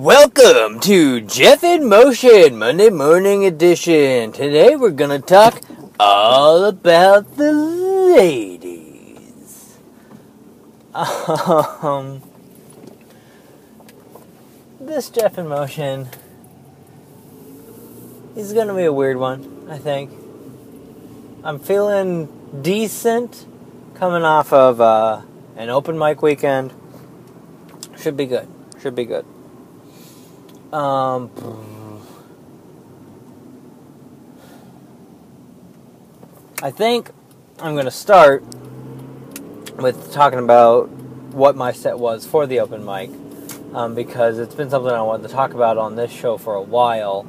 Welcome to Jeff in Motion Monday Morning Edition. Today we're gonna talk all about the ladies. Um, this Jeff in Motion is gonna be a weird one, I think. I'm feeling decent coming off of uh, an open mic weekend. Should be good. Should be good. Um, I think I'm going to start with talking about what my set was for the open mic um, because it's been something I wanted to talk about on this show for a while,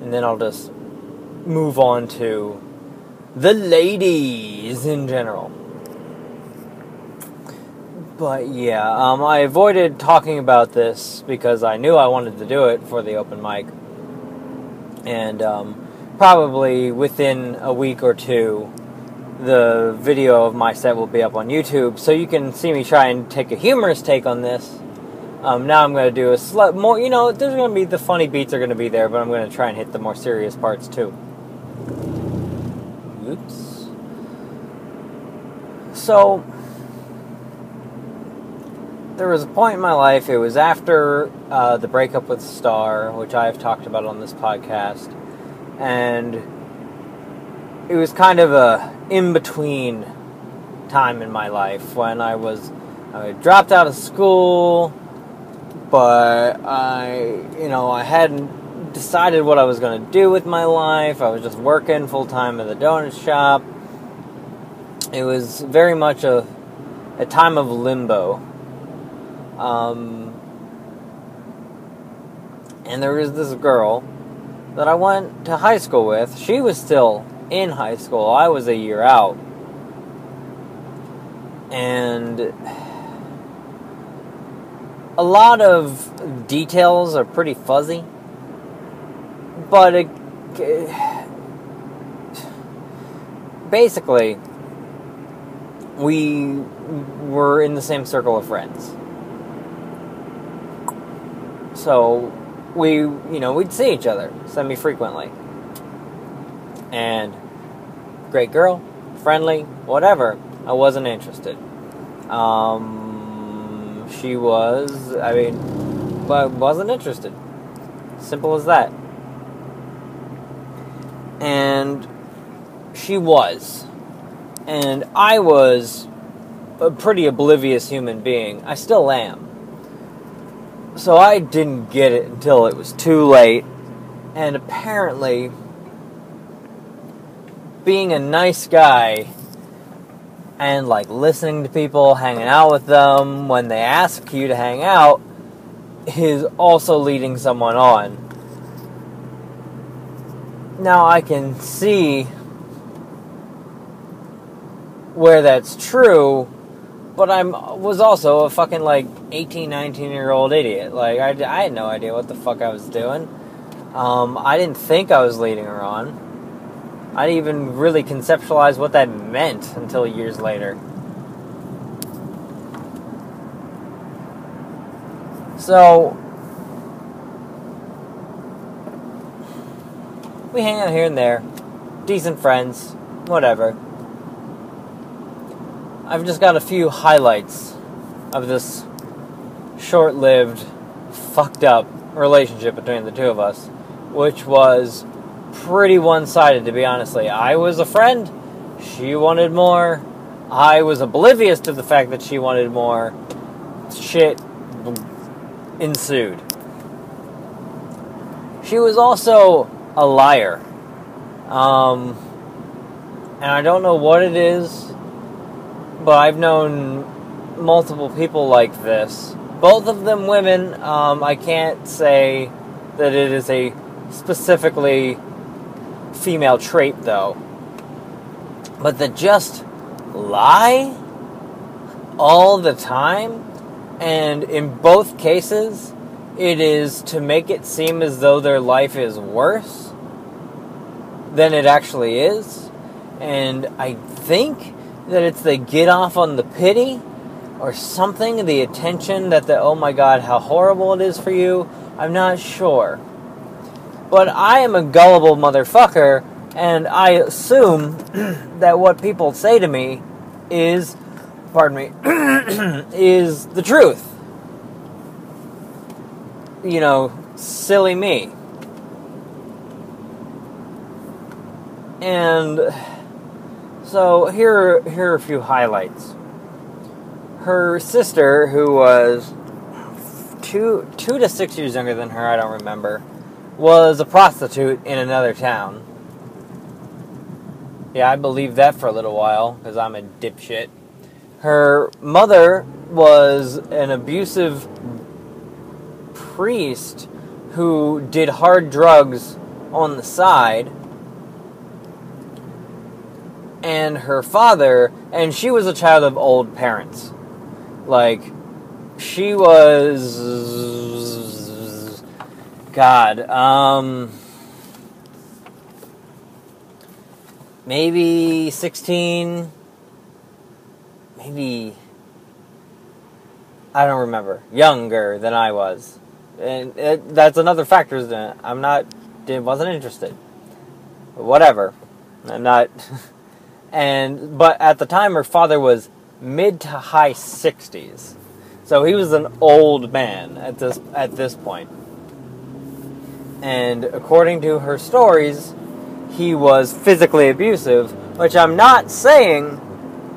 and then I'll just move on to the ladies in general. But yeah, um, I avoided talking about this because I knew I wanted to do it for the open mic. And um, probably within a week or two, the video of my set will be up on YouTube, so you can see me try and take a humorous take on this. Um, now I'm going to do a slight more, you know, there's going to be the funny beats are going to be there, but I'm going to try and hit the more serious parts too. Oops. So, there was a point in my life, it was after uh, the breakup with Star, which I have talked about on this podcast, and it was kind of a in between time in my life when I was I dropped out of school, but I you know I hadn't decided what I was going to do with my life. I was just working full time at the donut shop. It was very much a a time of limbo um, and there was this girl that I went to high school with. She was still in high school, I was a year out. And a lot of details are pretty fuzzy, but it, basically, we were in the same circle of friends. So we, you know, we'd see each other semi frequently. And great girl, friendly, whatever. I wasn't interested. Um, she was, I mean, but wasn't interested. Simple as that. And she was. And I was a pretty oblivious human being. I still am so I didn't get it until it was too late. And apparently, being a nice guy and like listening to people, hanging out with them when they ask you to hang out is also leading someone on. Now I can see where that's true but I'm was also a fucking like 18, 19 year old idiot. Like I, I had no idea what the fuck I was doing. Um, I didn't think I was leading her on. I didn't even really conceptualize what that meant until years later. So we hang out here and there, decent friends, whatever. I've just got a few highlights of this short lived, fucked up relationship between the two of us, which was pretty one sided, to be honestly. I was a friend, she wanted more. I was oblivious to the fact that she wanted more. Shit ensued. She was also a liar. Um, and I don't know what it is but I've known multiple people like this. Both of them women. Um, I can't say that it is a specifically female trait, though. But that just lie all the time, and in both cases, it is to make it seem as though their life is worse than it actually is. And I think that it's the get off on the pity or something, the attention that the oh my god, how horrible it is for you, I'm not sure. But I am a gullible motherfucker, and I assume that what people say to me is, pardon me, is the truth. You know, silly me. And so here, here are a few highlights. Her sister, who was two, two to six years younger than her, I don't remember, was a prostitute in another town. Yeah, I believed that for a little while because I'm a dipshit. Her mother was an abusive priest who did hard drugs on the side and her father, and she was a child of old parents. Like, she was. God, um. Maybe 16. Maybe. I don't remember. Younger than I was. And it, that's another factor, isn't it? I'm not. Wasn't interested. Whatever. I'm not. and but at the time her father was mid to high 60s so he was an old man at this at this point. And according to her stories he was physically abusive which i'm not saying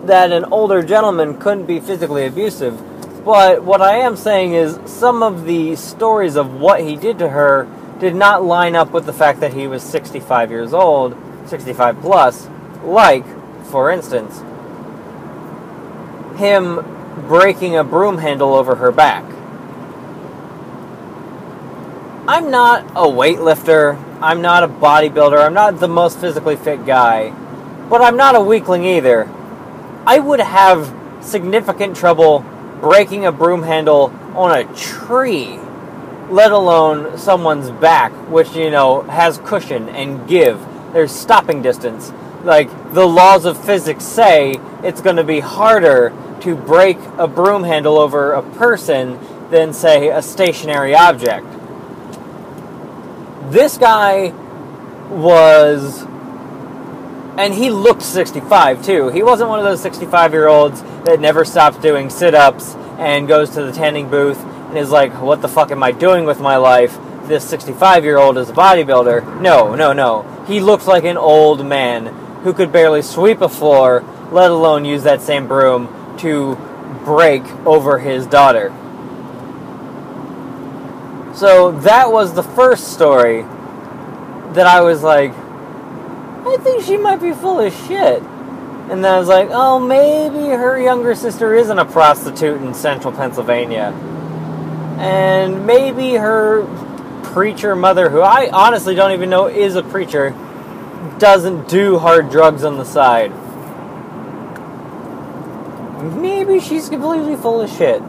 that an older gentleman couldn't be physically abusive but what i am saying is some of the stories of what he did to her did not line up with the fact that he was 65 years old 65 plus like for instance, him breaking a broom handle over her back. I'm not a weightlifter, I'm not a bodybuilder, I'm not the most physically fit guy, but I'm not a weakling either. I would have significant trouble breaking a broom handle on a tree, let alone someone's back, which, you know, has cushion and give. There's stopping distance like the laws of physics say it's going to be harder to break a broom handle over a person than say a stationary object. This guy was and he looked 65 too. He wasn't one of those 65 year olds that never stops doing sit ups and goes to the tanning booth and is like, what the fuck am I doing with my life? This 65 year old is a bodybuilder. No, no, no. He looks like an old man who could barely sweep a floor, let alone use that same broom to break over his daughter. So that was the first story that I was like, I think she might be full of shit. And then I was like, oh, maybe her younger sister isn't a prostitute in central Pennsylvania. And maybe her preacher mother, who I honestly don't even know is a preacher, doesn't do hard drugs on the side. Maybe she's completely full of shit.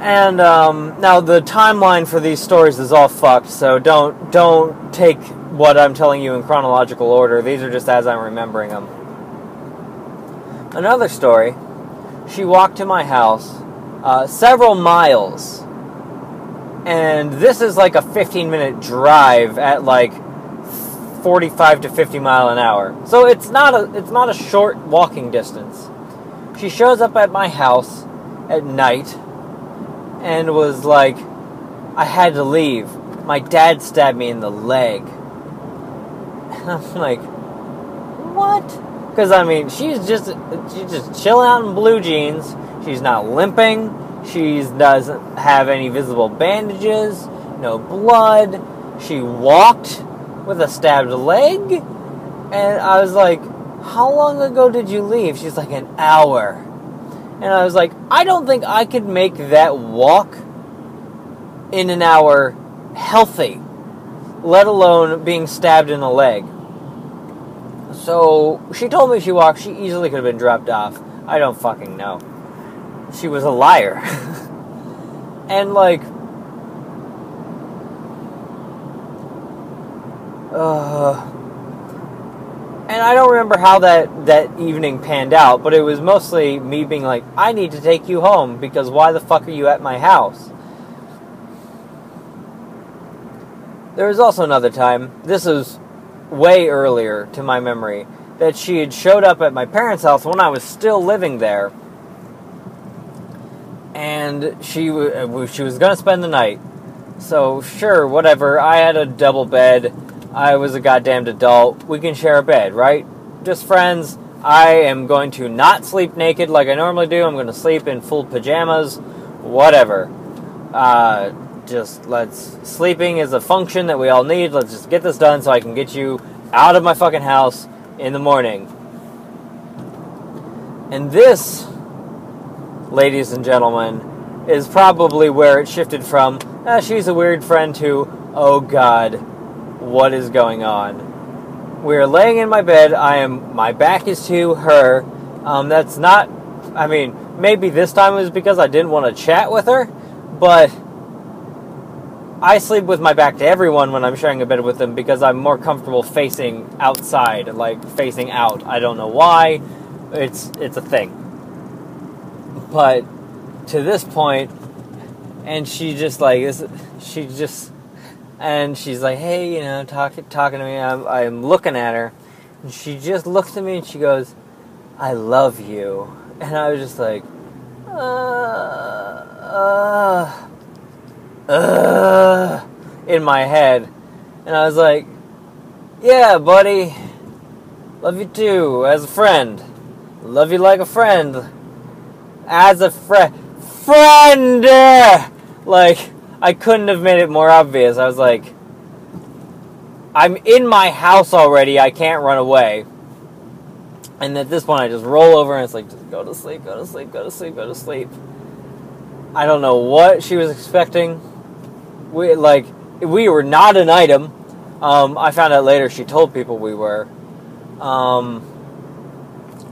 And um, now the timeline for these stories is all fucked, so don't don't take what I'm telling you in chronological order. These are just as I'm remembering them. Another story. She walked to my house uh, several miles and this is like a 15 minute drive at like 45 to 50 mile an hour. So it's not a it's not a short walking distance. She shows up at my house at night and was like I had to leave. My dad stabbed me in the leg. And I'm like, "What?" Cuz I mean, she's just she's just chilling out in blue jeans. She's not limping she doesn't have any visible bandages, no blood. She walked with a stabbed leg. And I was like, How long ago did you leave? She's like, An hour. And I was like, I don't think I could make that walk in an hour healthy, let alone being stabbed in the leg. So she told me she walked, she easily could have been dropped off. I don't fucking know she was a liar. and like uh and I don't remember how that that evening panned out, but it was mostly me being like, "I need to take you home because why the fuck are you at my house?" There was also another time. This is way earlier to my memory that she had showed up at my parents' house when I was still living there, and she w- she was gonna spend the night. So sure, whatever. I had a double bed. I was a goddamned adult. We can share a bed, right? Just friends. I am going to not sleep naked like I normally do. I'm going to sleep in full pajamas. Whatever. Uh, just let's. Sleeping is a function that we all need. Let's just get this done so I can get you out of my fucking house in the morning. And this, ladies and gentlemen, is probably where it shifted from, ah, she's a weird friend to, oh god, what is going on? We're laying in my bed. I am, my back is to her. Um, that's not, I mean, maybe this time it was because I didn't want to chat with her, but I sleep with my back to everyone when I'm sharing a bed with them because I'm more comfortable facing outside, like facing out. I don't know why. It's it's a thing. But to this point, and she just like is she just and she's like, hey, you know, talking talking to me. I'm I'm looking at her, and she just looks at me and she goes, "I love you," and I was just like, uh, uh Ugh, in my head. And I was like, yeah, buddy. Love you too, as a friend. Love you like a friend. As a friend. Friend! Like, I couldn't have made it more obvious. I was like, I'm in my house already. I can't run away. And at this point, I just roll over and it's like, just go to sleep, go to sleep, go to sleep, go to sleep. I don't know what she was expecting we like we were not an item. Um, I found out later she told people we were. Um,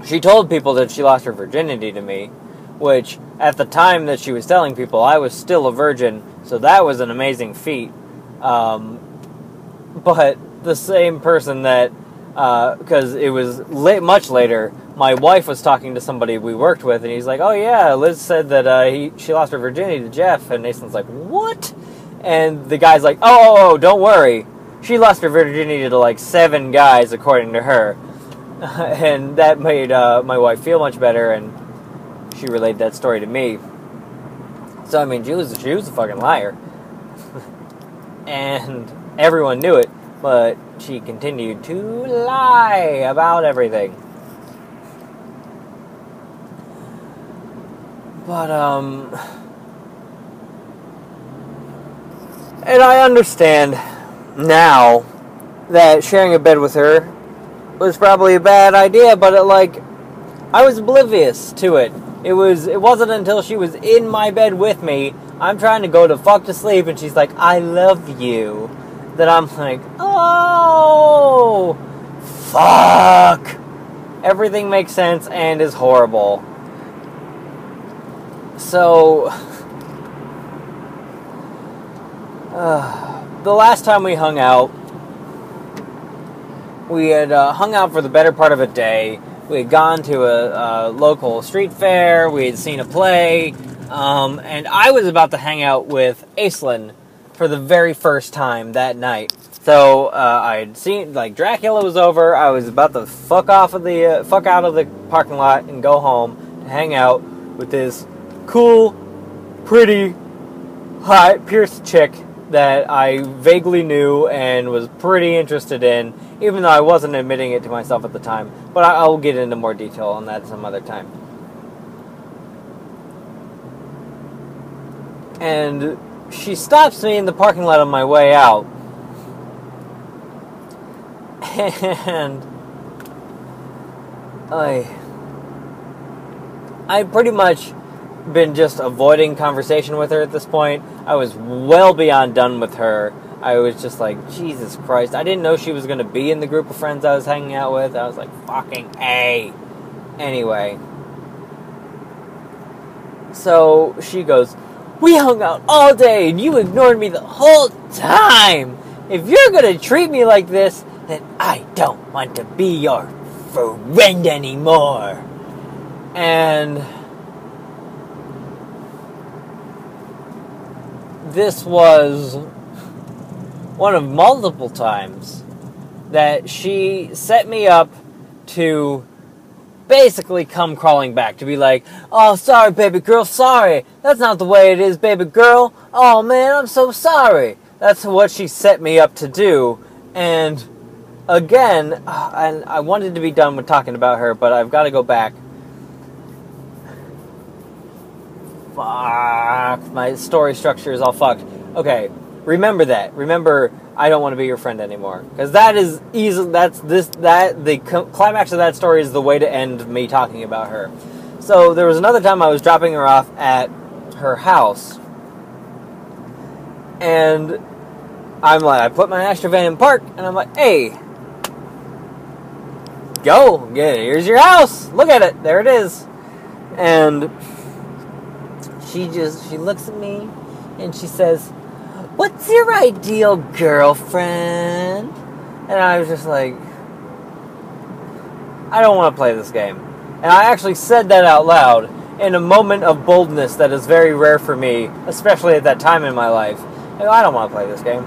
she told people that she lost her virginity to me, which at the time that she was telling people, I was still a virgin, so that was an amazing feat. Um, but the same person that, because uh, it was late, much later, my wife was talking to somebody we worked with, and he's like, "Oh yeah, Liz said that uh, he, she lost her virginity to Jeff," and Nathan's like, "What?" And the guy's like, oh, oh, oh, don't worry. She lost her virginity to like seven guys, according to her. and that made uh, my wife feel much better, and she relayed that story to me. So, I mean, she was, she was a fucking liar. and everyone knew it, but she continued to lie about everything. But, um And I understand now that sharing a bed with her was probably a bad idea, but it, like I was oblivious to it. It was it wasn't until she was in my bed with me, I'm trying to go to fuck to sleep and she's like, "I love you." That I'm like, "Oh, fuck." Everything makes sense and is horrible. So uh, the last time we hung out, we had uh, hung out for the better part of a day. We had gone to a, a local street fair. We had seen a play, um, and I was about to hang out with Aislinn for the very first time that night. So uh, I had seen like Dracula was over. I was about to fuck off of the uh, fuck out of the parking lot and go home to hang out with this cool, pretty, hot, pierced chick that I vaguely knew and was pretty interested in, even though I wasn't admitting it to myself at the time. But I, will get into more detail on that some other time. And she stops me in the parking lot on my way out. And I I pretty much been just avoiding conversation with her at this point. I was well beyond done with her. I was just like, Jesus Christ. I didn't know she was going to be in the group of friends I was hanging out with. I was like, fucking A. Anyway. So she goes, We hung out all day and you ignored me the whole time. If you're going to treat me like this, then I don't want to be your friend anymore. And this was one of multiple times that she set me up to basically come crawling back to be like, "Oh, sorry, baby girl, sorry. That's not the way it is, baby girl. Oh man, I'm so sorry." That's what she set me up to do, and again, and I wanted to be done with talking about her, but I've got to go back. Fuck, my story structure is all fucked. Okay, remember that. Remember, I don't want to be your friend anymore because that is easy. That's this that the climax of that story is the way to end me talking about her. So there was another time I was dropping her off at her house, and I'm like, I put my Astro van in park, and I'm like, hey, go, yeah, here's your house. Look at it, there it is, and she just she looks at me, and she says What's your ideal girlfriend? And I was just like, I don't want to play this game. And I actually said that out loud in a moment of boldness that is very rare for me, especially at that time in my life. And I don't want to play this game.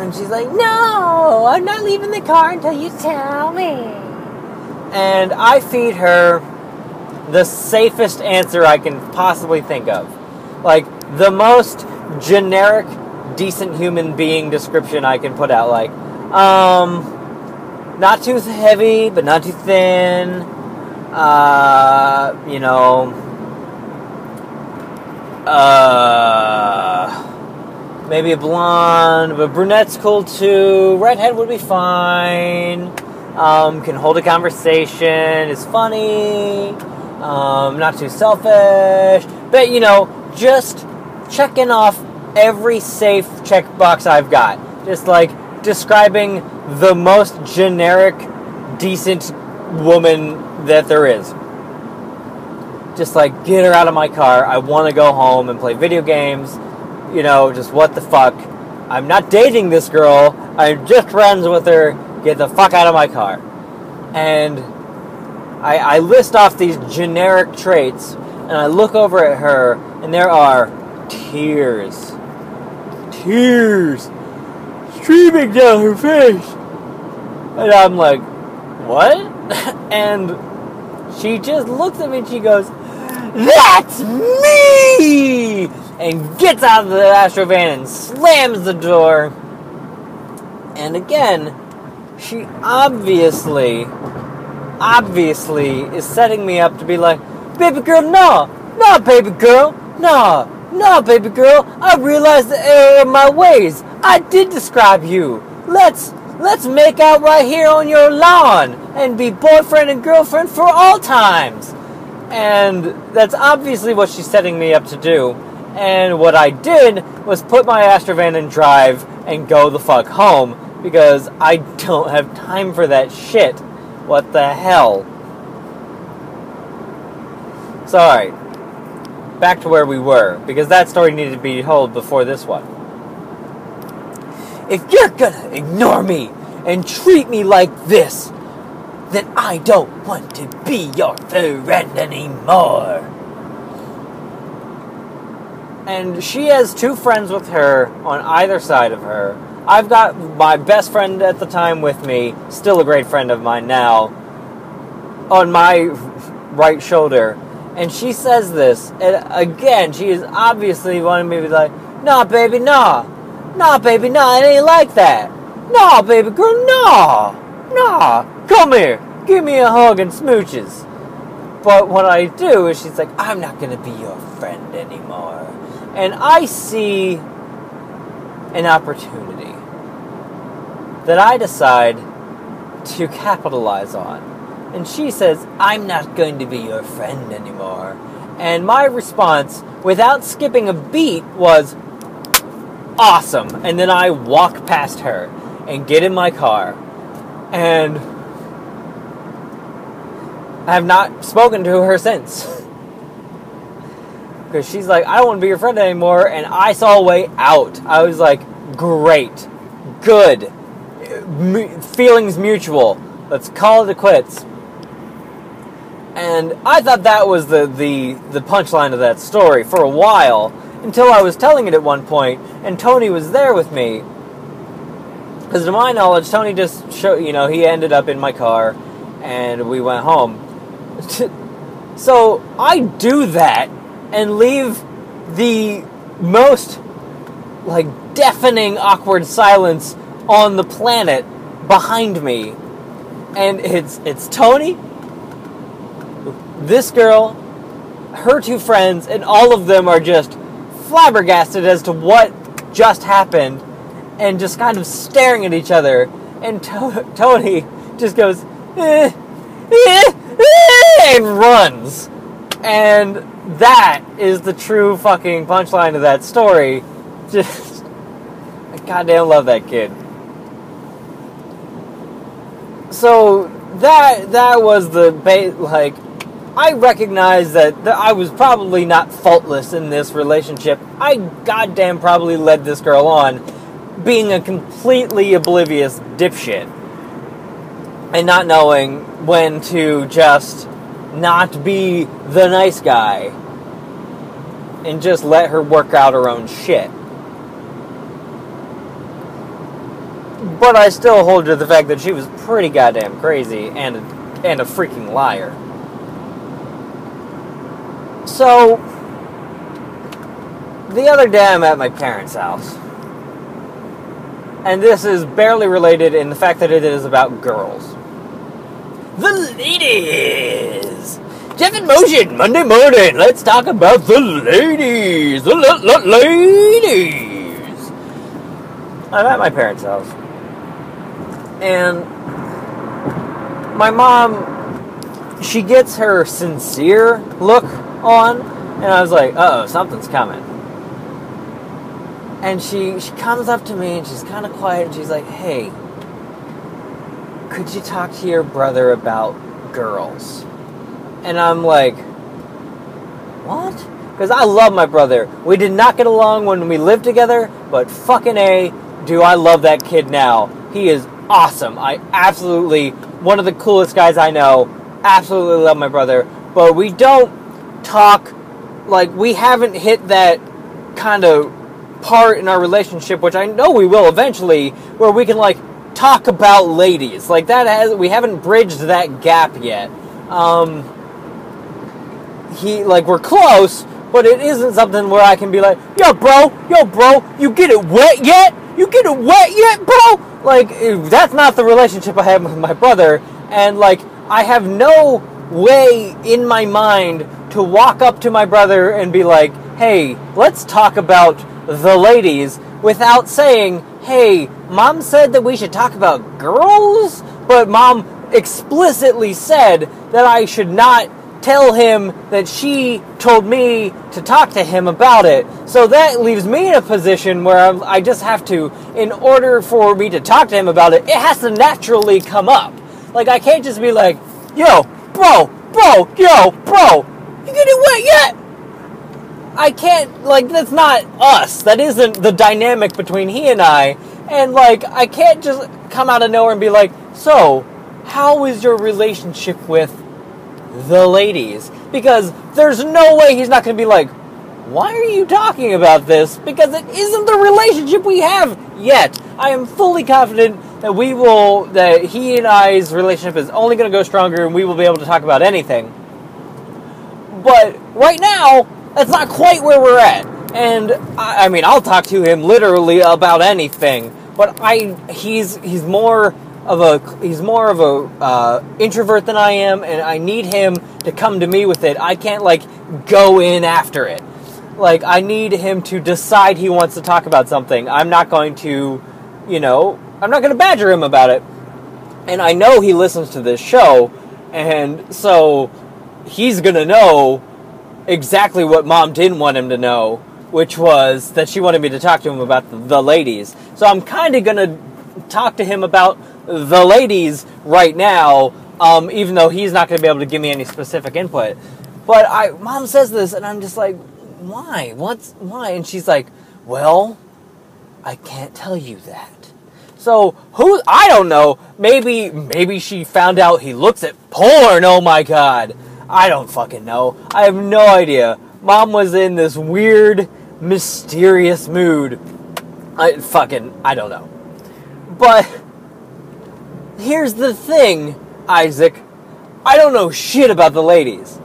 And she's like, No, I'm not leaving the car until you tell me. And I feed her the safest answer I can possibly think of. Like, the most generic, decent human being description I can put out. Like, um, not too heavy, but not too thin. Uh, you know, uh, maybe a blonde, but brunette's cool too. Redhead would be fine. Um, can hold a conversation, is funny um, not too selfish, but you know, just checking off every safe checkbox I've got. Just like describing the most generic, decent woman that there is. Just like, get her out of my car. I want to go home and play video games. You know, just what the fuck. I'm not dating this girl. I'm just friends with her. Get the fuck out of my car. And I, I list off these generic traits, and I look over at her, and there are tears, tears streaming down her face, and I'm like, what? and she just looks at me and she goes, "That's me!" and gets out of the Astro van and slams the door. And again, she obviously obviously is setting me up to be like, baby girl, no, no, baby girl, no, no, baby girl. I realized the error of my ways. I did describe you. Let's let's make out right here on your lawn and be boyfriend and girlfriend for all times. And that's obviously what she's setting me up to do. And what I did was put my Astro van in drive and go the fuck home because I don't have time for that shit. What the hell? Sorry. Back to where we were, because that story needed to be told before this one. If you're gonna ignore me and treat me like this, then I don't want to be your friend anymore. And she has two friends with her on either side of her I've got my best friend at the time with me, still a great friend of mine now, on my right shoulder. And she says this, and again, she is obviously wanting me to be like, nah, baby, nah. Nah, baby, nah, it ain't like that. Nah, baby girl, nah. Nah. Come here. Give me a hug and smooches. But what I do is she's like, I'm not going to be your friend anymore. And I see an opportunity that I decide to capitalize on. And she says, I'm not going to be your friend anymore. And my response, without skipping a beat, was awesome. And then I walk past her and get in my car. And I have not spoken to her since. Because she's like, I don't want to be your friend anymore. And I saw a way out. I was like, Great. Good. Feelings mutual. Let's call it a quits. And I thought that was the, the, the punchline of that story for a while until I was telling it at one point, and Tony was there with me. Because to my knowledge, Tony just showed, you know, he ended up in my car, and we went home. so I do that and leave the most like deafening awkward silence on the planet behind me and it's it's Tony this girl her two friends and all of them are just flabbergasted as to what just happened and just kind of staring at each other and to- Tony just goes eh, eh, eh, and runs and that is the true fucking punchline of that story. Just, I goddamn love that kid. So that that was the ba- like. I recognize that, that I was probably not faultless in this relationship. I goddamn probably led this girl on, being a completely oblivious dipshit, and not knowing when to just not be the nice guy and just let her work out her own shit. But I still hold to the fact that she was pretty goddamn crazy and a, and a freaking liar. So, the other day I'm at my parents' house. And this is barely related in the fact that it is about girls. The ladies! Jeff in Motion, Monday morning. Let's talk about the ladies. The l- l- ladies. I'm at my parents' house. And my mom, she gets her sincere look on. And I was like, oh, something's coming. And she, she comes up to me and she's kind of quiet and she's like, hey, could you talk to your brother about girls? And I'm like, what? Because I love my brother. We did not get along when we lived together, but fucking A, do I love that kid now. He is awesome. I absolutely, one of the coolest guys I know. Absolutely love my brother. But we don't talk, like, we haven't hit that kind of part in our relationship, which I know we will eventually, where we can, like, talk about ladies. Like, that has, we haven't bridged that gap yet. Um, he like we're close, but it isn't something where I can be like, yo, bro, yo, bro, you get it wet yet? You get it wet yet, bro? Like that's not the relationship I have with my brother, and like I have no way in my mind to walk up to my brother and be like, hey, let's talk about the ladies without saying, hey, mom said that we should talk about girls, but mom explicitly said that I should not tell him that she told me to talk to him about it. So that leaves me in a position where I'm, i just have to, in order for me to talk to him about it, it has to naturally come up. Like, I can't just be like, yo, bro, bro, yo, bro, you it wet yet? I can't, like, that's not us. That isn't the dynamic between he and I. And, like, I can't just come out of nowhere and be like, so, how is your relationship with the ladies? Because there's no way he's not going to be like, why are you talking about this? Because it isn't the relationship we have yet. I am fully confident that we will, that he and I's relationship is only going to go stronger and we will be able to talk about anything. But right now, that's not quite where we're at. And I, I mean, I'll talk to him literally about anything. But I, he's he's more of a he's more of a uh, introvert than I am, and I need him to come to me with it. I can't like go in after it. Like I need him to decide he wants to talk about something. I'm not going to, you know, I'm not going to badger him about it. And I know he listens to this show, and so he's going to know exactly what mom didn't want him to know, which was that she wanted me to talk to him about the, the ladies. So I'm kind of going to talk to him about the ladies right now, um, even though he's not going to be able to give me any specific input. But I, mom says this, and I'm just like, why? What's why? And she's like, well, I can't tell you that. So who I don't know. Maybe maybe she found out he looks at porn. Oh my god. I don't fucking know. I have no idea. Mom was in this weird, mysterious mood. I fucking I don't know. But here's the thing, Isaac. I don't know shit about the ladies.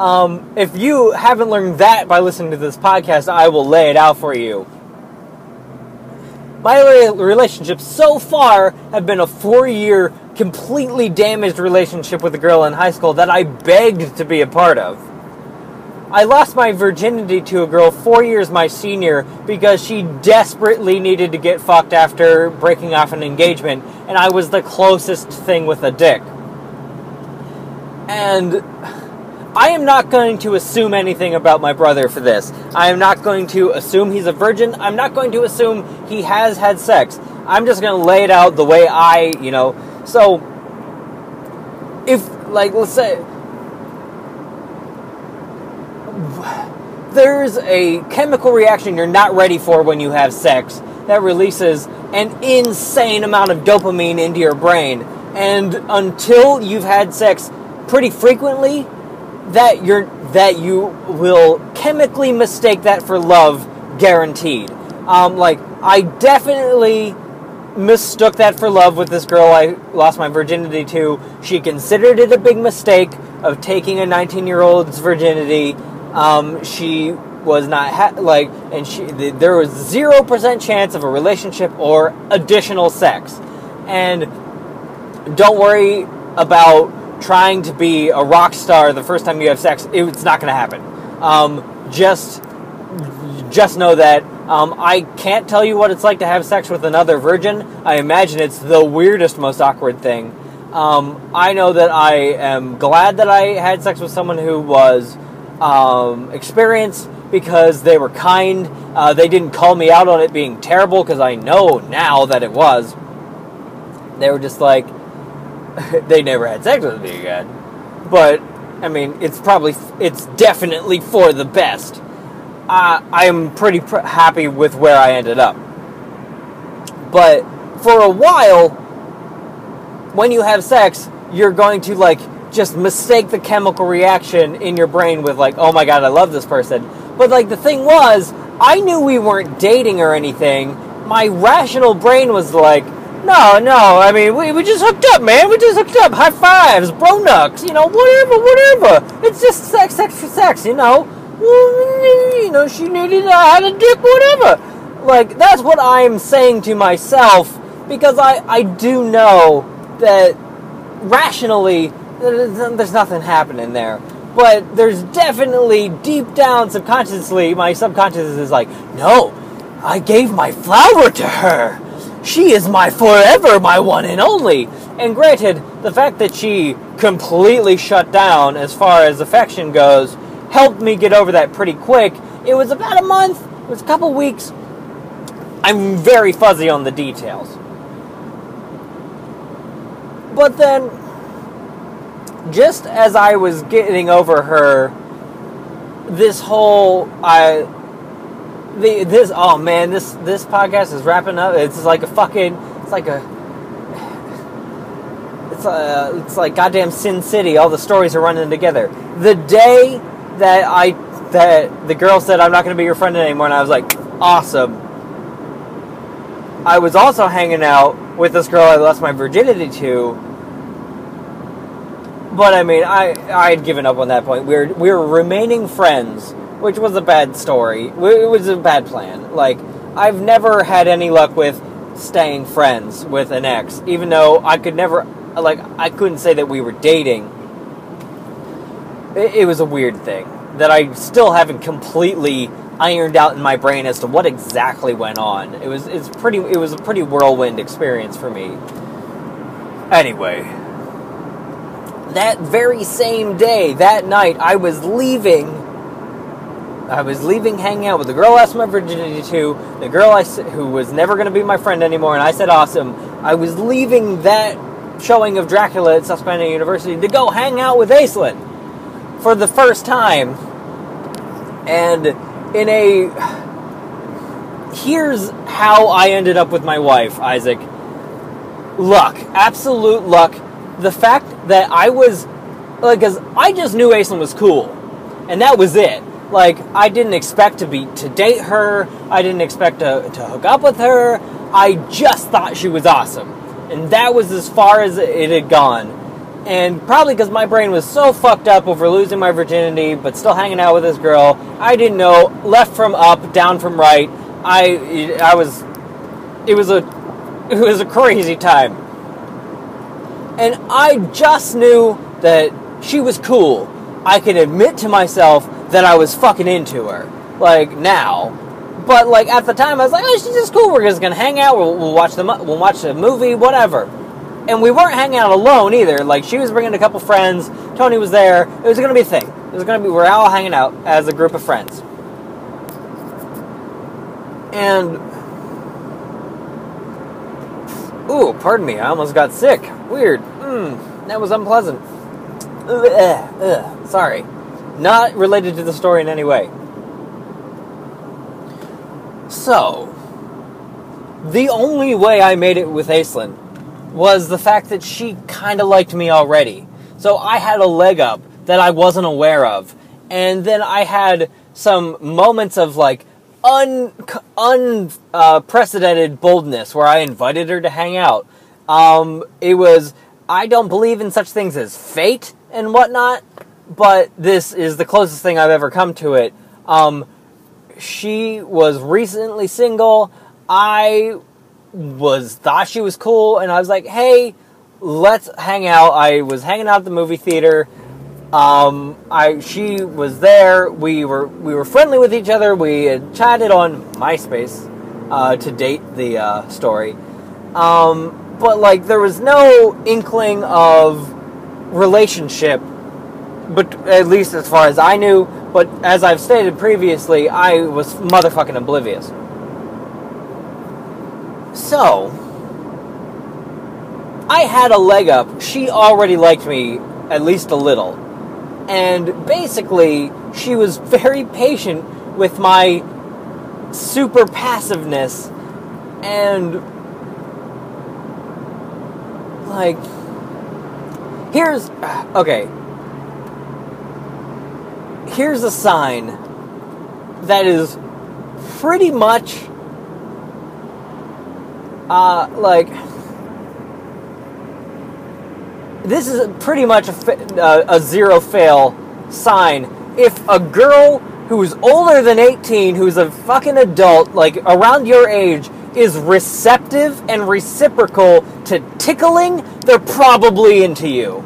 Um, if you haven't learned that by listening to this podcast, I will lay it out for you. My relationships so far have been a four year, completely damaged relationship with a girl in high school that I begged to be a part of. I lost my virginity to a girl four years my senior because she desperately needed to get fucked after breaking off an engagement, and I was the closest thing with a dick. And I am not going to assume anything about my brother for this. I am not going to assume he's a virgin. I'm not going to assume he has had sex. I'm just going to lay it out the way I, you know. So, if, like, let's say, there's a chemical reaction you're not ready for when you have sex that releases an insane amount of dopamine into your brain. And until you've had sex pretty frequently, that you're that you will chemically mistake that for love, guaranteed. Um, like I definitely mistook that for love with this girl I lost my virginity to. She considered it a big mistake of taking a 19 year old's virginity. Um, she was not ha- like, and she th- there was zero percent chance of a relationship or additional sex. And don't worry about trying to be a rock star the first time you have sex, it's not going to happen. Um, just, just know that um, I can't tell you what it's like to have sex with another virgin. I imagine it's the weirdest, most awkward thing. Um, I know that I am glad that I had sex with someone who was um, experienced because they were kind. Uh, they didn't call me out on it being terrible because I know now that it was. They were just like, they never had sex with me again. But I mean, it's probably it's definitely for the best. Uh, I am pretty pr- happy with where I ended up. But for a while, when you have sex, you're going to like just mistake the chemical reaction in your brain with like, oh my god, I love this person. But like the thing was, I knew we weren't dating or anything. My rational brain was like, no, no. I mean, we, we just hooked up, man. We just hooked up. High fives, bro nucks, you know, whatever, whatever. It's just sex, sex for sex, you know. You know, she needed, I had a dick, whatever. Like, that's what I'm saying to myself because I, I do know that rationally there's nothing happening there. But there's definitely deep down subconsciously, my subconscious is like, no, I gave my flower to her she is my forever, my one and only. And granted, the fact that she completely shut down as far as affection goes helped me get over that pretty quick. It was about a month, it was a couple weeks. I'm very fuzzy on the details. But then, just as I was getting over her, this whole I the this oh man this this podcast is wrapping up. It's like a fucking it's like a it's a uh, it's like goddamn Sin City. All the stories are running together. The day that I that the girl said I'm not going to be your friend anymore, and I was like awesome. I was also hanging out with this girl I lost my virginity to. But I mean, I I had given up on that point. We were we were remaining friends which was a bad story. It was a bad plan. Like, I've never had any luck with staying friends with an ex, even though I could never, like, I couldn't say that we were dating. It, it was a weird thing that I still haven't completely ironed out in my brain as to what exactly went on. It was it's pretty it was a pretty whirlwind experience for me. Anyway, that very same day, that night, I was leaving I was leaving hanging out with the girl I lost my virginity to, the girl I, who was never going to be my friend anymore, and I said awesome. I was leaving that showing of Dracula at Susquehanna University to go hang out with Aislinn for the first time. And in a here's how I ended up with my wife, Isaac. Luck, absolute luck. The fact that I was, like, cause I just knew Aislinn was cool, and that was it. Like, I didn't expect to be to date her. I didn't expect to, to hook up with her. I just thought she was awesome, and that was as far as it had gone. And probably because my brain was so fucked up over losing my virginity, but still hanging out with this girl, I didn't know left from up, down from right. I I was it was a it was a crazy time. And I just knew that she was cool. I can admit to myself that I was fucking into her. Like now. But like at the time I was like, "Oh, she's just cool. We're just to hang out. We'll, we'll watch the we'll watch a movie, whatever." And we weren't hanging out alone either. Like she was bringing a couple friends. Tony was there. It was to be a thing. It was to be we're all hanging out as a group of friends. And ooh, pardon me, I almost got sick. Weird. Hmm, that was unpleasant. Ugh, ugh, sorry. Not related to the story in any way. So, the only way I made it with Aislinn was the fact that she kind of liked me already. So I had a leg up that I wasn't aware of. And then I had some moments of like un unprecedented uh, boldness where I invited her to hang out. Um, it was I don't believe in such things as fate and whatnot, but this is the closest thing I've ever come to it. Um, she was recently single. I was thought she was cool, and I was like, "Hey, let's hang out." I was hanging out at the movie theater. Um, I she was there. We were we were friendly with each other. We had chatted on MySpace uh, to date the uh, story, um, but like there was no inkling of relationship, but at least as far as I knew. But as I've stated previously, I was motherfucking oblivious. So, I had a leg up. She already liked me at least a little and basically she was very patient with my super passiveness and like here's okay here's a sign that is pretty much uh like this is pretty much a, uh, a zero fail sign. If a girl who's older than 18, who's a fucking adult, like around your age, is receptive and reciprocal to tickling, they're probably into you.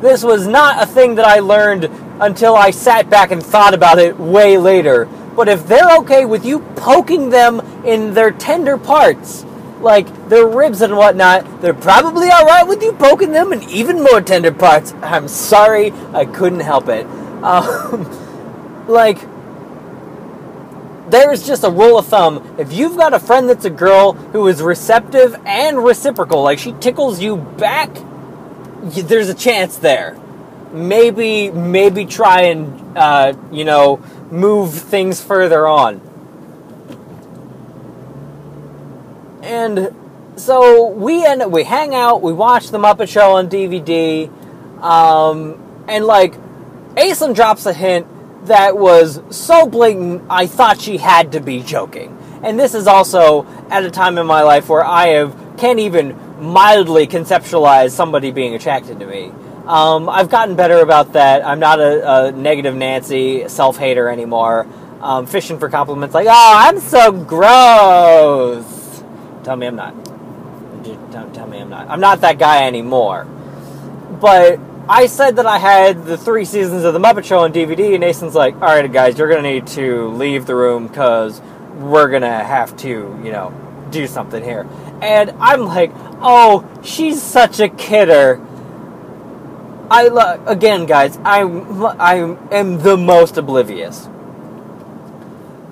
This was not a thing that I learned until I sat back and thought about it way later. But if they're okay with you poking them in their tender parts, like their ribs and whatnot, they're probably all right with you poking them in even more tender parts. I'm sorry, I couldn't help it. Um, like, there's just a rule of thumb. If you've got a friend that's a girl who is receptive and reciprocal, like she tickles you back, there's a chance there. Maybe, maybe try and, uh, you know, move things further on. and so we end up, we hang out, we watch the Muppet Show on DVD, um, and like Aislinn drops a hint that was so blatant, I thought she had to be joking. And this is also at a time in my life where I have can't even mildly conceptualize somebody being attracted to me. Um, I've gotten better about that. I'm not a, a negative Nancy self hater anymore. Um, fishing for compliments like, "Oh, I'm so gross." Tell me I'm not. Don't tell me I'm not. I'm not that guy anymore. But I said that I had the three seasons of the Muppet Show on DVD, and Nathan's like, "All right, guys, you're gonna need to leave the room because we're gonna have to, you know, do something here." And I'm like, "Oh, she's such a kidder." I again, guys, I I am the most oblivious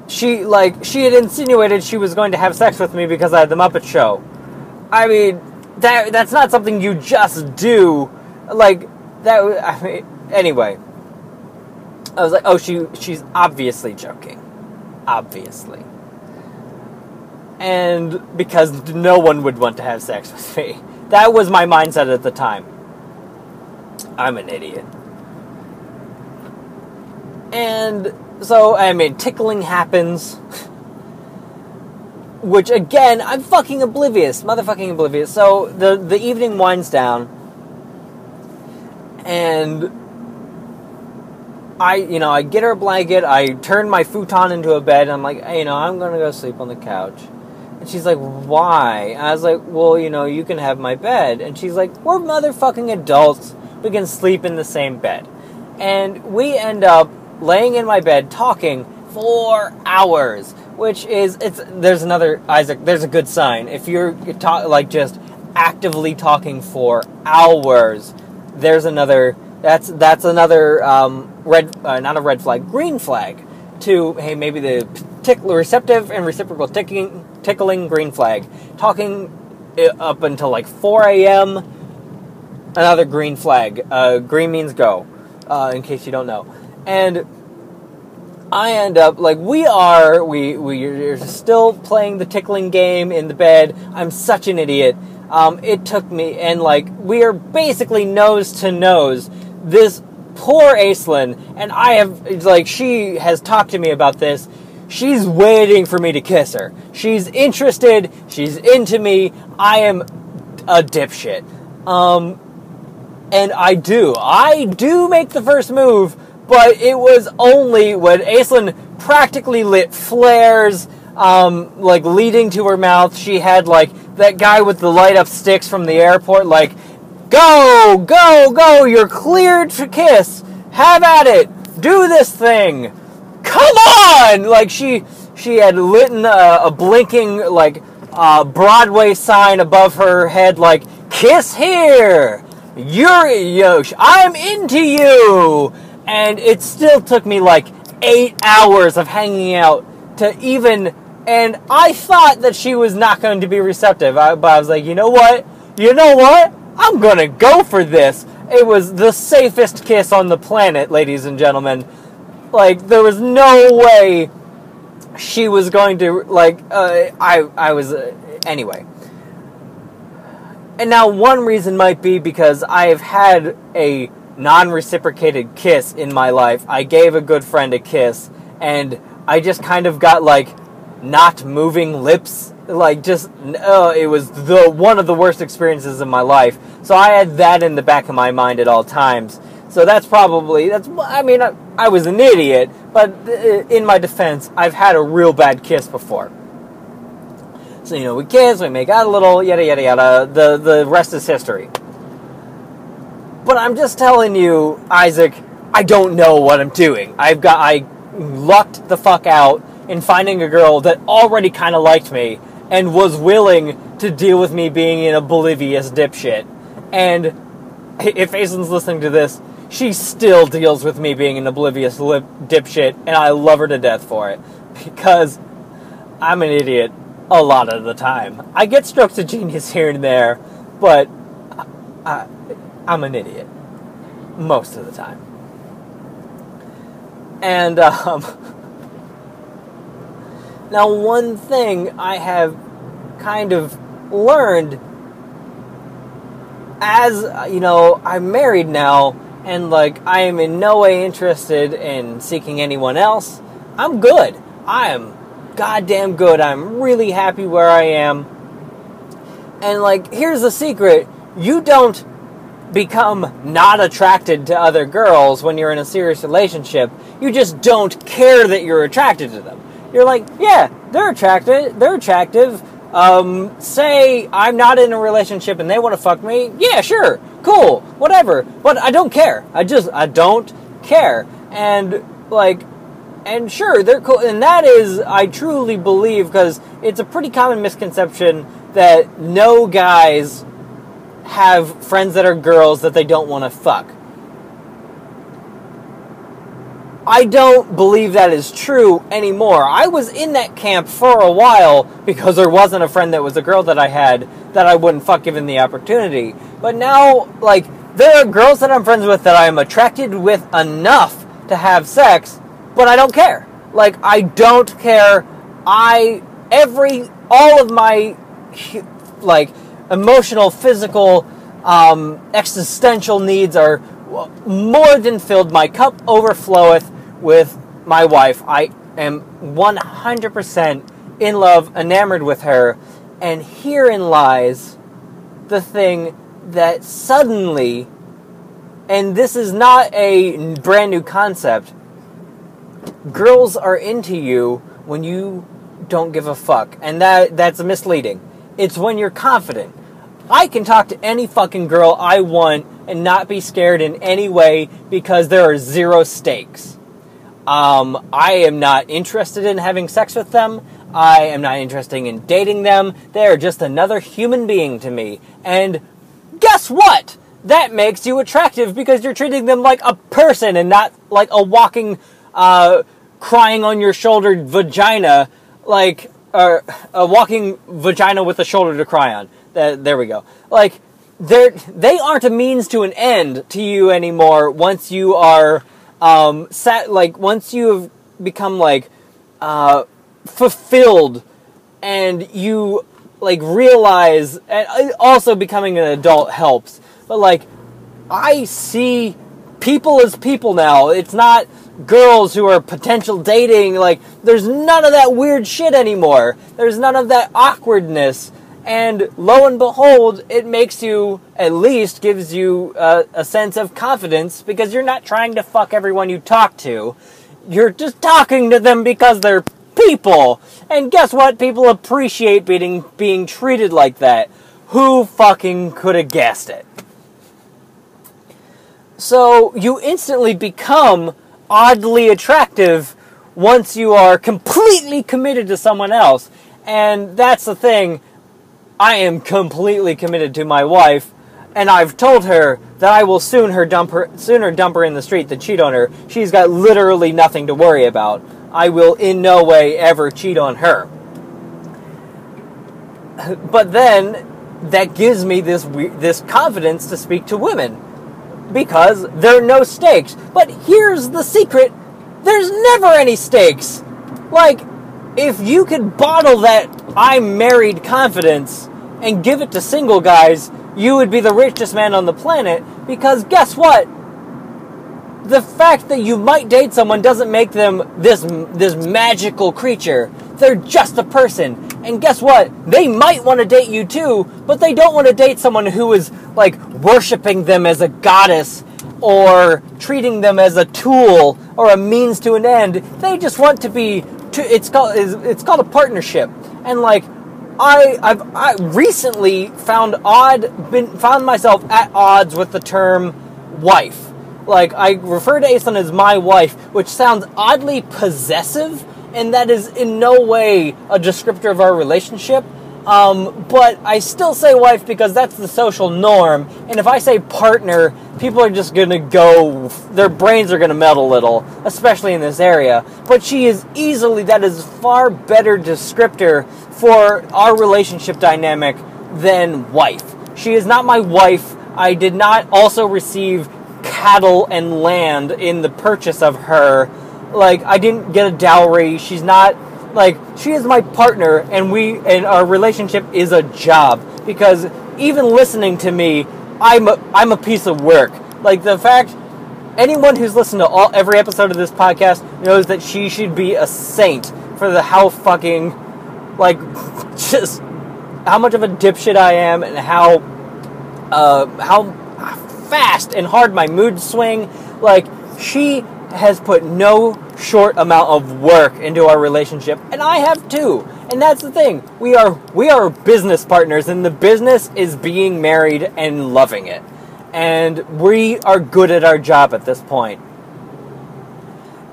she like she had insinuated she was going to have sex with me because I had the Muppet Show. I mean, that that's not something you just do. Like that. was, I mean, anyway. I was like, oh, she she's obviously joking, obviously. and because no one would want to have sex with me. That was my mindset at the time. I'm an idiot. And so, I mean, tickling happens. Which, again, I'm fucking oblivious. Motherfucking oblivious. So, the, the evening winds down. And I, you know, I get her a blanket. I turn my futon into a bed. And I'm like, hey, you know, I'm gonna go sleep on the couch. And she's like, why? And I was like, well, you know, you can have my bed. And she's like, we're motherfucking adults. We can sleep in the same bed. And we end up laying in my bed talking for hours, which is it's there's another Isaac, there's a good sign. If you're talk, like just actively talking for hours, there's another that's that's another um, red uh, not a red flag, green flag to hey maybe the tick, receptive and reciprocal ticking, tickling green flag. Talking up until like 4 a.m. Another green flag. Uh, green means go, uh, in case you don't know. And I end up like we are we we are still playing the tickling game in the bed. I'm such an idiot. Um, it took me and like we are basically nose to nose. This poor Aislinn, and I have like she has talked to me about this. She's waiting for me to kiss her. She's interested. She's into me. I am a dipshit. Um, and I do. I do make the first move, but it was only when Aislinn practically lit flares, um, like leading to her mouth. She had like that guy with the light up sticks from the airport, like, go, go, go, you're cleared to kiss. Have at it. Do this thing. Come on! Like she she had lit a, a blinking like uh, Broadway sign above her head, like "Kiss here." You're Yosh. I'm into you, and it still took me like eight hours of hanging out to even. And I thought that she was not going to be receptive, I, but I was like, you know what? You know what? I'm gonna go for this. It was the safest kiss on the planet, ladies and gentlemen. Like there was no way she was going to like. Uh, I I was uh, anyway. And now one reason might be because I have had a non-reciprocated kiss in my life. I gave a good friend a kiss, and I just kind of got like not moving lips. Like just, uh, it was the one of the worst experiences of my life. So I had that in the back of my mind at all times. So that's probably that's. I mean, I, I was an idiot, but uh, in my defense, I've had a real bad kiss before. So you know, we kiss, we make out a little, yada yada yada. The the rest is history. But I'm just telling you, Isaac, I don't know what I'm doing. I've got I lucked the fuck out in finding a girl that already kind of liked me and was willing to deal with me being an oblivious dipshit. And if Aislinn's listening to this, she still deals with me being an oblivious lip dipshit, and I love her to death for it because I'm an idiot a lot of the time. I get strokes of genius here and there, but I, am an idiot most of the time. And um, now, one thing I have kind of learned as you know, I'm married now and like I am in no way interested in seeking anyone else. I'm good. I am goddamn good. I'm really happy where I am. And like here's the secret, you don't become not attracted to other girls when you're in a serious relationship. You just don't care that you're attracted to them. You're like, yeah, they're attractive. they're attractive. Um, say I'm not in a relationship and they want to fuck me. Yeah, sure cool, whatever. But I don't care. I just I don't care. And like and sure, they're cool. And that is I truly believe because it's a pretty common misconception that no guys have friends that are girls that they don't want to fuck. I don't believe that is true anymore. I was in that camp for a while because there wasn't a friend that was a girl that I had that I wouldn't fuck given the opportunity. But now, like, there are girls that I'm friends with that I am attracted with enough to have sex, but I don't care. Like, I don't care. I, every all of my like emotional, physical, um, existential needs are more than filled. My cup overfloweth with my wife. I am 100% in love, enamored with her, and herein lies the thing that suddenly, and this is not a brand new concept, girls are into you when you don't give a fuck. And that that's misleading. It's when you're confident. I can talk to any fucking girl I want and not be scared in any way because there are zero stakes. Um, I am not interested in having sex with them. I am not interested in dating them. They are just another human being to me. And guess what? That makes you attractive because you're treating them like a person and not like a walking, uh, crying on your shoulder vagina, like or a walking vagina with a shoulder to cry on. That, there we go. Like they're, they aren't a means to an end to you anymore. Once you are um, sat like once you have become like uh, fulfilled and you like realize and uh, also becoming an adult helps but like i see people as people now it's not girls who are potential dating like there's none of that weird shit anymore there's none of that awkwardness and lo and behold it makes you at least gives you a, a sense of confidence because you're not trying to fuck everyone you talk to. You're just talking to them because they're people. And guess what? People appreciate being being treated like that. Who fucking could have guessed it? So you instantly become oddly attractive once you are completely committed to someone else. And that's the thing. I am completely committed to my wife, and I've told her that I will soon her dump her sooner dump her in the street than cheat on her. She's got literally nothing to worry about. I will in no way ever cheat on her. But then that gives me this this confidence to speak to women because there are no stakes. But here's the secret there's never any stakes. Like, if you could bottle that I'm married confidence and give it to single guys, you would be the richest man on the planet because guess what? The fact that you might date someone doesn't make them this this magical creature. They're just a person. And guess what? They might want to date you too, but they don't want to date someone who is like worshiping them as a goddess or treating them as a tool or a means to an end. They just want to be. It's called it's called a partnership, and like I I've I recently found odd been found myself at odds with the term wife. Like I refer to Aislinn as my wife, which sounds oddly possessive and that is in no way a descriptor of our relationship. Um, but I still say wife because that's the social norm. And if I say partner, people are just going to go, their brains are going to melt a little, especially in this area. But she is easily, that is far better descriptor for our relationship dynamic than wife. She is not my wife. I did not also receive cattle and land in the purchase of her like I didn't get a dowry. She's not like she is my partner and we and our relationship is a job because even listening to me, I'm a, I'm a piece of work. Like the fact anyone who's listened to all every episode of this podcast knows that she should be a saint for the how fucking like just how much of a dipshit I am and how uh how fast and hard my mood swing. Like she has put no short amount of work into our relationship, and I have too. And that's the thing. We are we are business partners, and the business is being married and loving it. And we are good at our job at this point.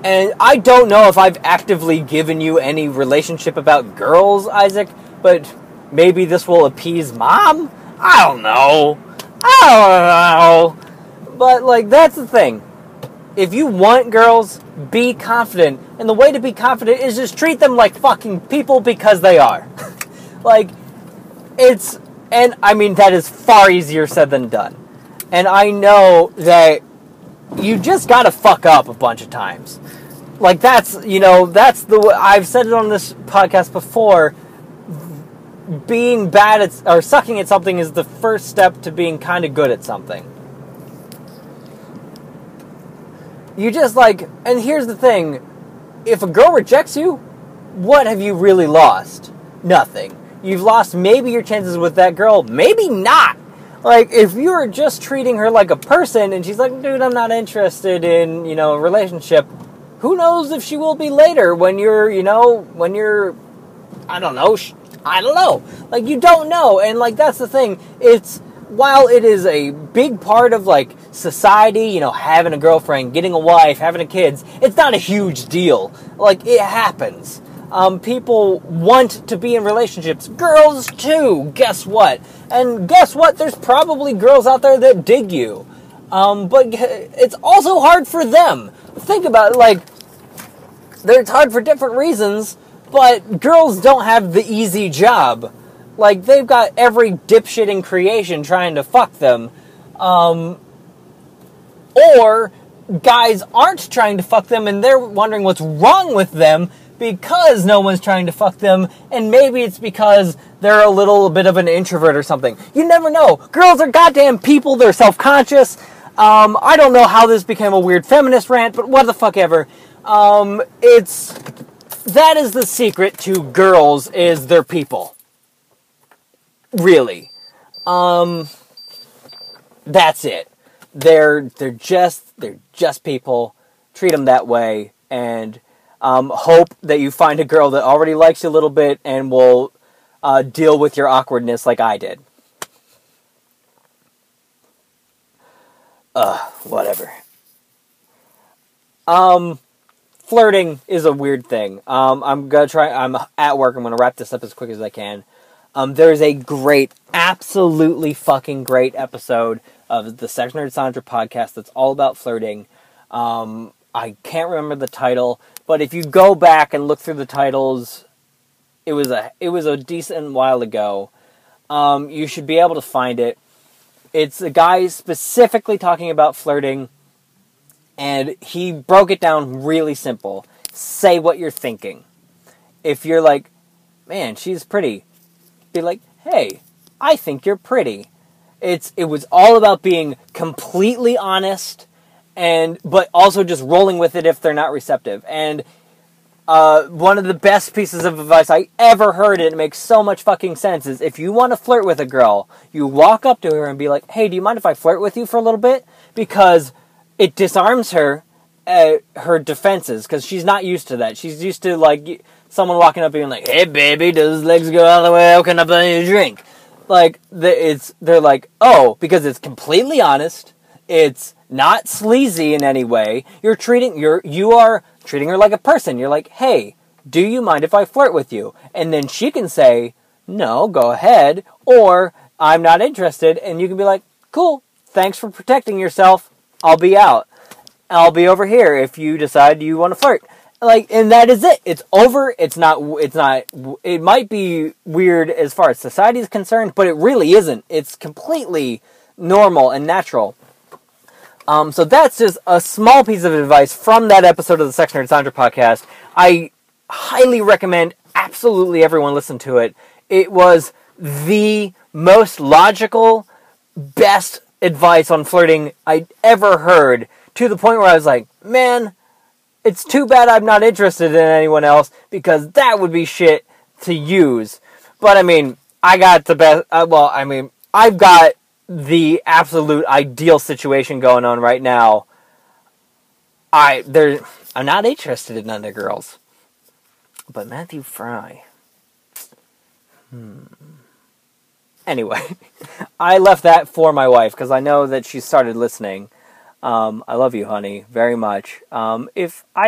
And I don't know if I've actively given you any relationship about girls, Isaac, but maybe this will appease mom? I don't know. I don't know. But like that's the thing if you want girls, be confident. And the way to be confident is just treat them like fucking people because they are. like, it's, and I mean, that is far easier said than done. And I know that you just gotta fuck up a bunch of times. Like, that's, you know, that's the, I've said it on this podcast before. being bad at or sucking at something is the first step to being kind of good at something. You just like, and here's the thing if a girl rejects you, what have you really lost? Nothing. You've lost maybe your chances with that girl, maybe not. Like, if you're just treating her like a person and she's like, dude, I'm not interested in, you know, a relationship, who knows if she will be later when you're, you know, when you're, I don't know, I don't know. Like, you don't know. And, like, that's the thing. It's, while it is a big part of like society, you know, having a girlfriend, getting a wife, having a kids, it's not a huge deal. Like it happens. Um, people want to be in relationships. Girls too. Guess what? And guess what? There's probably girls out there that dig you. Um, but it's also hard for them. Think about it. Like, it's hard for different reasons. But girls don't have the easy job like they've got every dipshit in creation trying to fuck them. Um, or guys aren't trying to fuck them and they're wondering what's wrong with them because no one's trying to fuck them, and maybe it's because they're a little bit of an introvert or something. You never know. Girls are goddamn people, they're self conscious. Um, I don't know how this became a weird feminist rant, but what the fuck ever. Um, it's that is the secret to girls is their people. Really. Um that's it. They're they're just they're just people. Treat them that way and um, hope that you find a girl that already likes you a little bit and will uh, deal with your awkwardness like I did. Ugh, whatever. Um, flirting is a weird thing. Um, I'm gonna try. I'm at work. I'm gonna wrap this up as quick as I can. Um, there's a great, absolutely fucking great episode of the Sex Nerd Sandra podcast that's all about flirting. Um, I can't remember the title, but if you go back and look through the titles, it was a it was a decent while ago. Um, you should be able to find it. It's a guy specifically talking about flirting, and he broke it down really simple. Say what you're thinking. If you're like, man, she's pretty be like, "Hey, I think you're pretty." It's it was all about being completely honest and but also just rolling with it if they're not receptive. And uh, one of the best pieces of advice I ever heard, and it makes so much fucking sense, is if you want to flirt with a girl, you walk up to her and be like, "Hey, do you mind if I flirt with you for a little bit?" Because it disarms her uh, her defenses because she's not used to that. She's used to like someone walking up and being like, "Hey, baby, does legs go all the way Can I buy you a drink?" Like the, it's they're like, "Oh," because it's completely honest. It's not sleazy in any way. You're treating you're you are treating her like a person. You're like, "Hey, do you mind if I flirt with you?" And then she can say, "No, go ahead," or "I'm not interested," and you can be like, "Cool, thanks for protecting yourself. I'll be out." I'll be over here if you decide you want to flirt. Like, and that is it. It's over. It's not, it's not, it might be weird as far as society is concerned, but it really isn't. It's completely normal and natural. Um, so that's just a small piece of advice from that episode of the Sex Nerd Sandra podcast. I highly recommend absolutely everyone listen to it. It was the most logical, best advice on flirting I'd ever heard to the point where I was like, man, it's too bad I'm not interested in anyone else because that would be shit to use. But I mean, I got the best. Uh, well, I mean, I've got the absolute ideal situation going on right now. I there, I'm not interested in other girls, but Matthew Fry. Hmm. Anyway, I left that for my wife because I know that she started listening. Um, I love you, honey, very much. Um, if I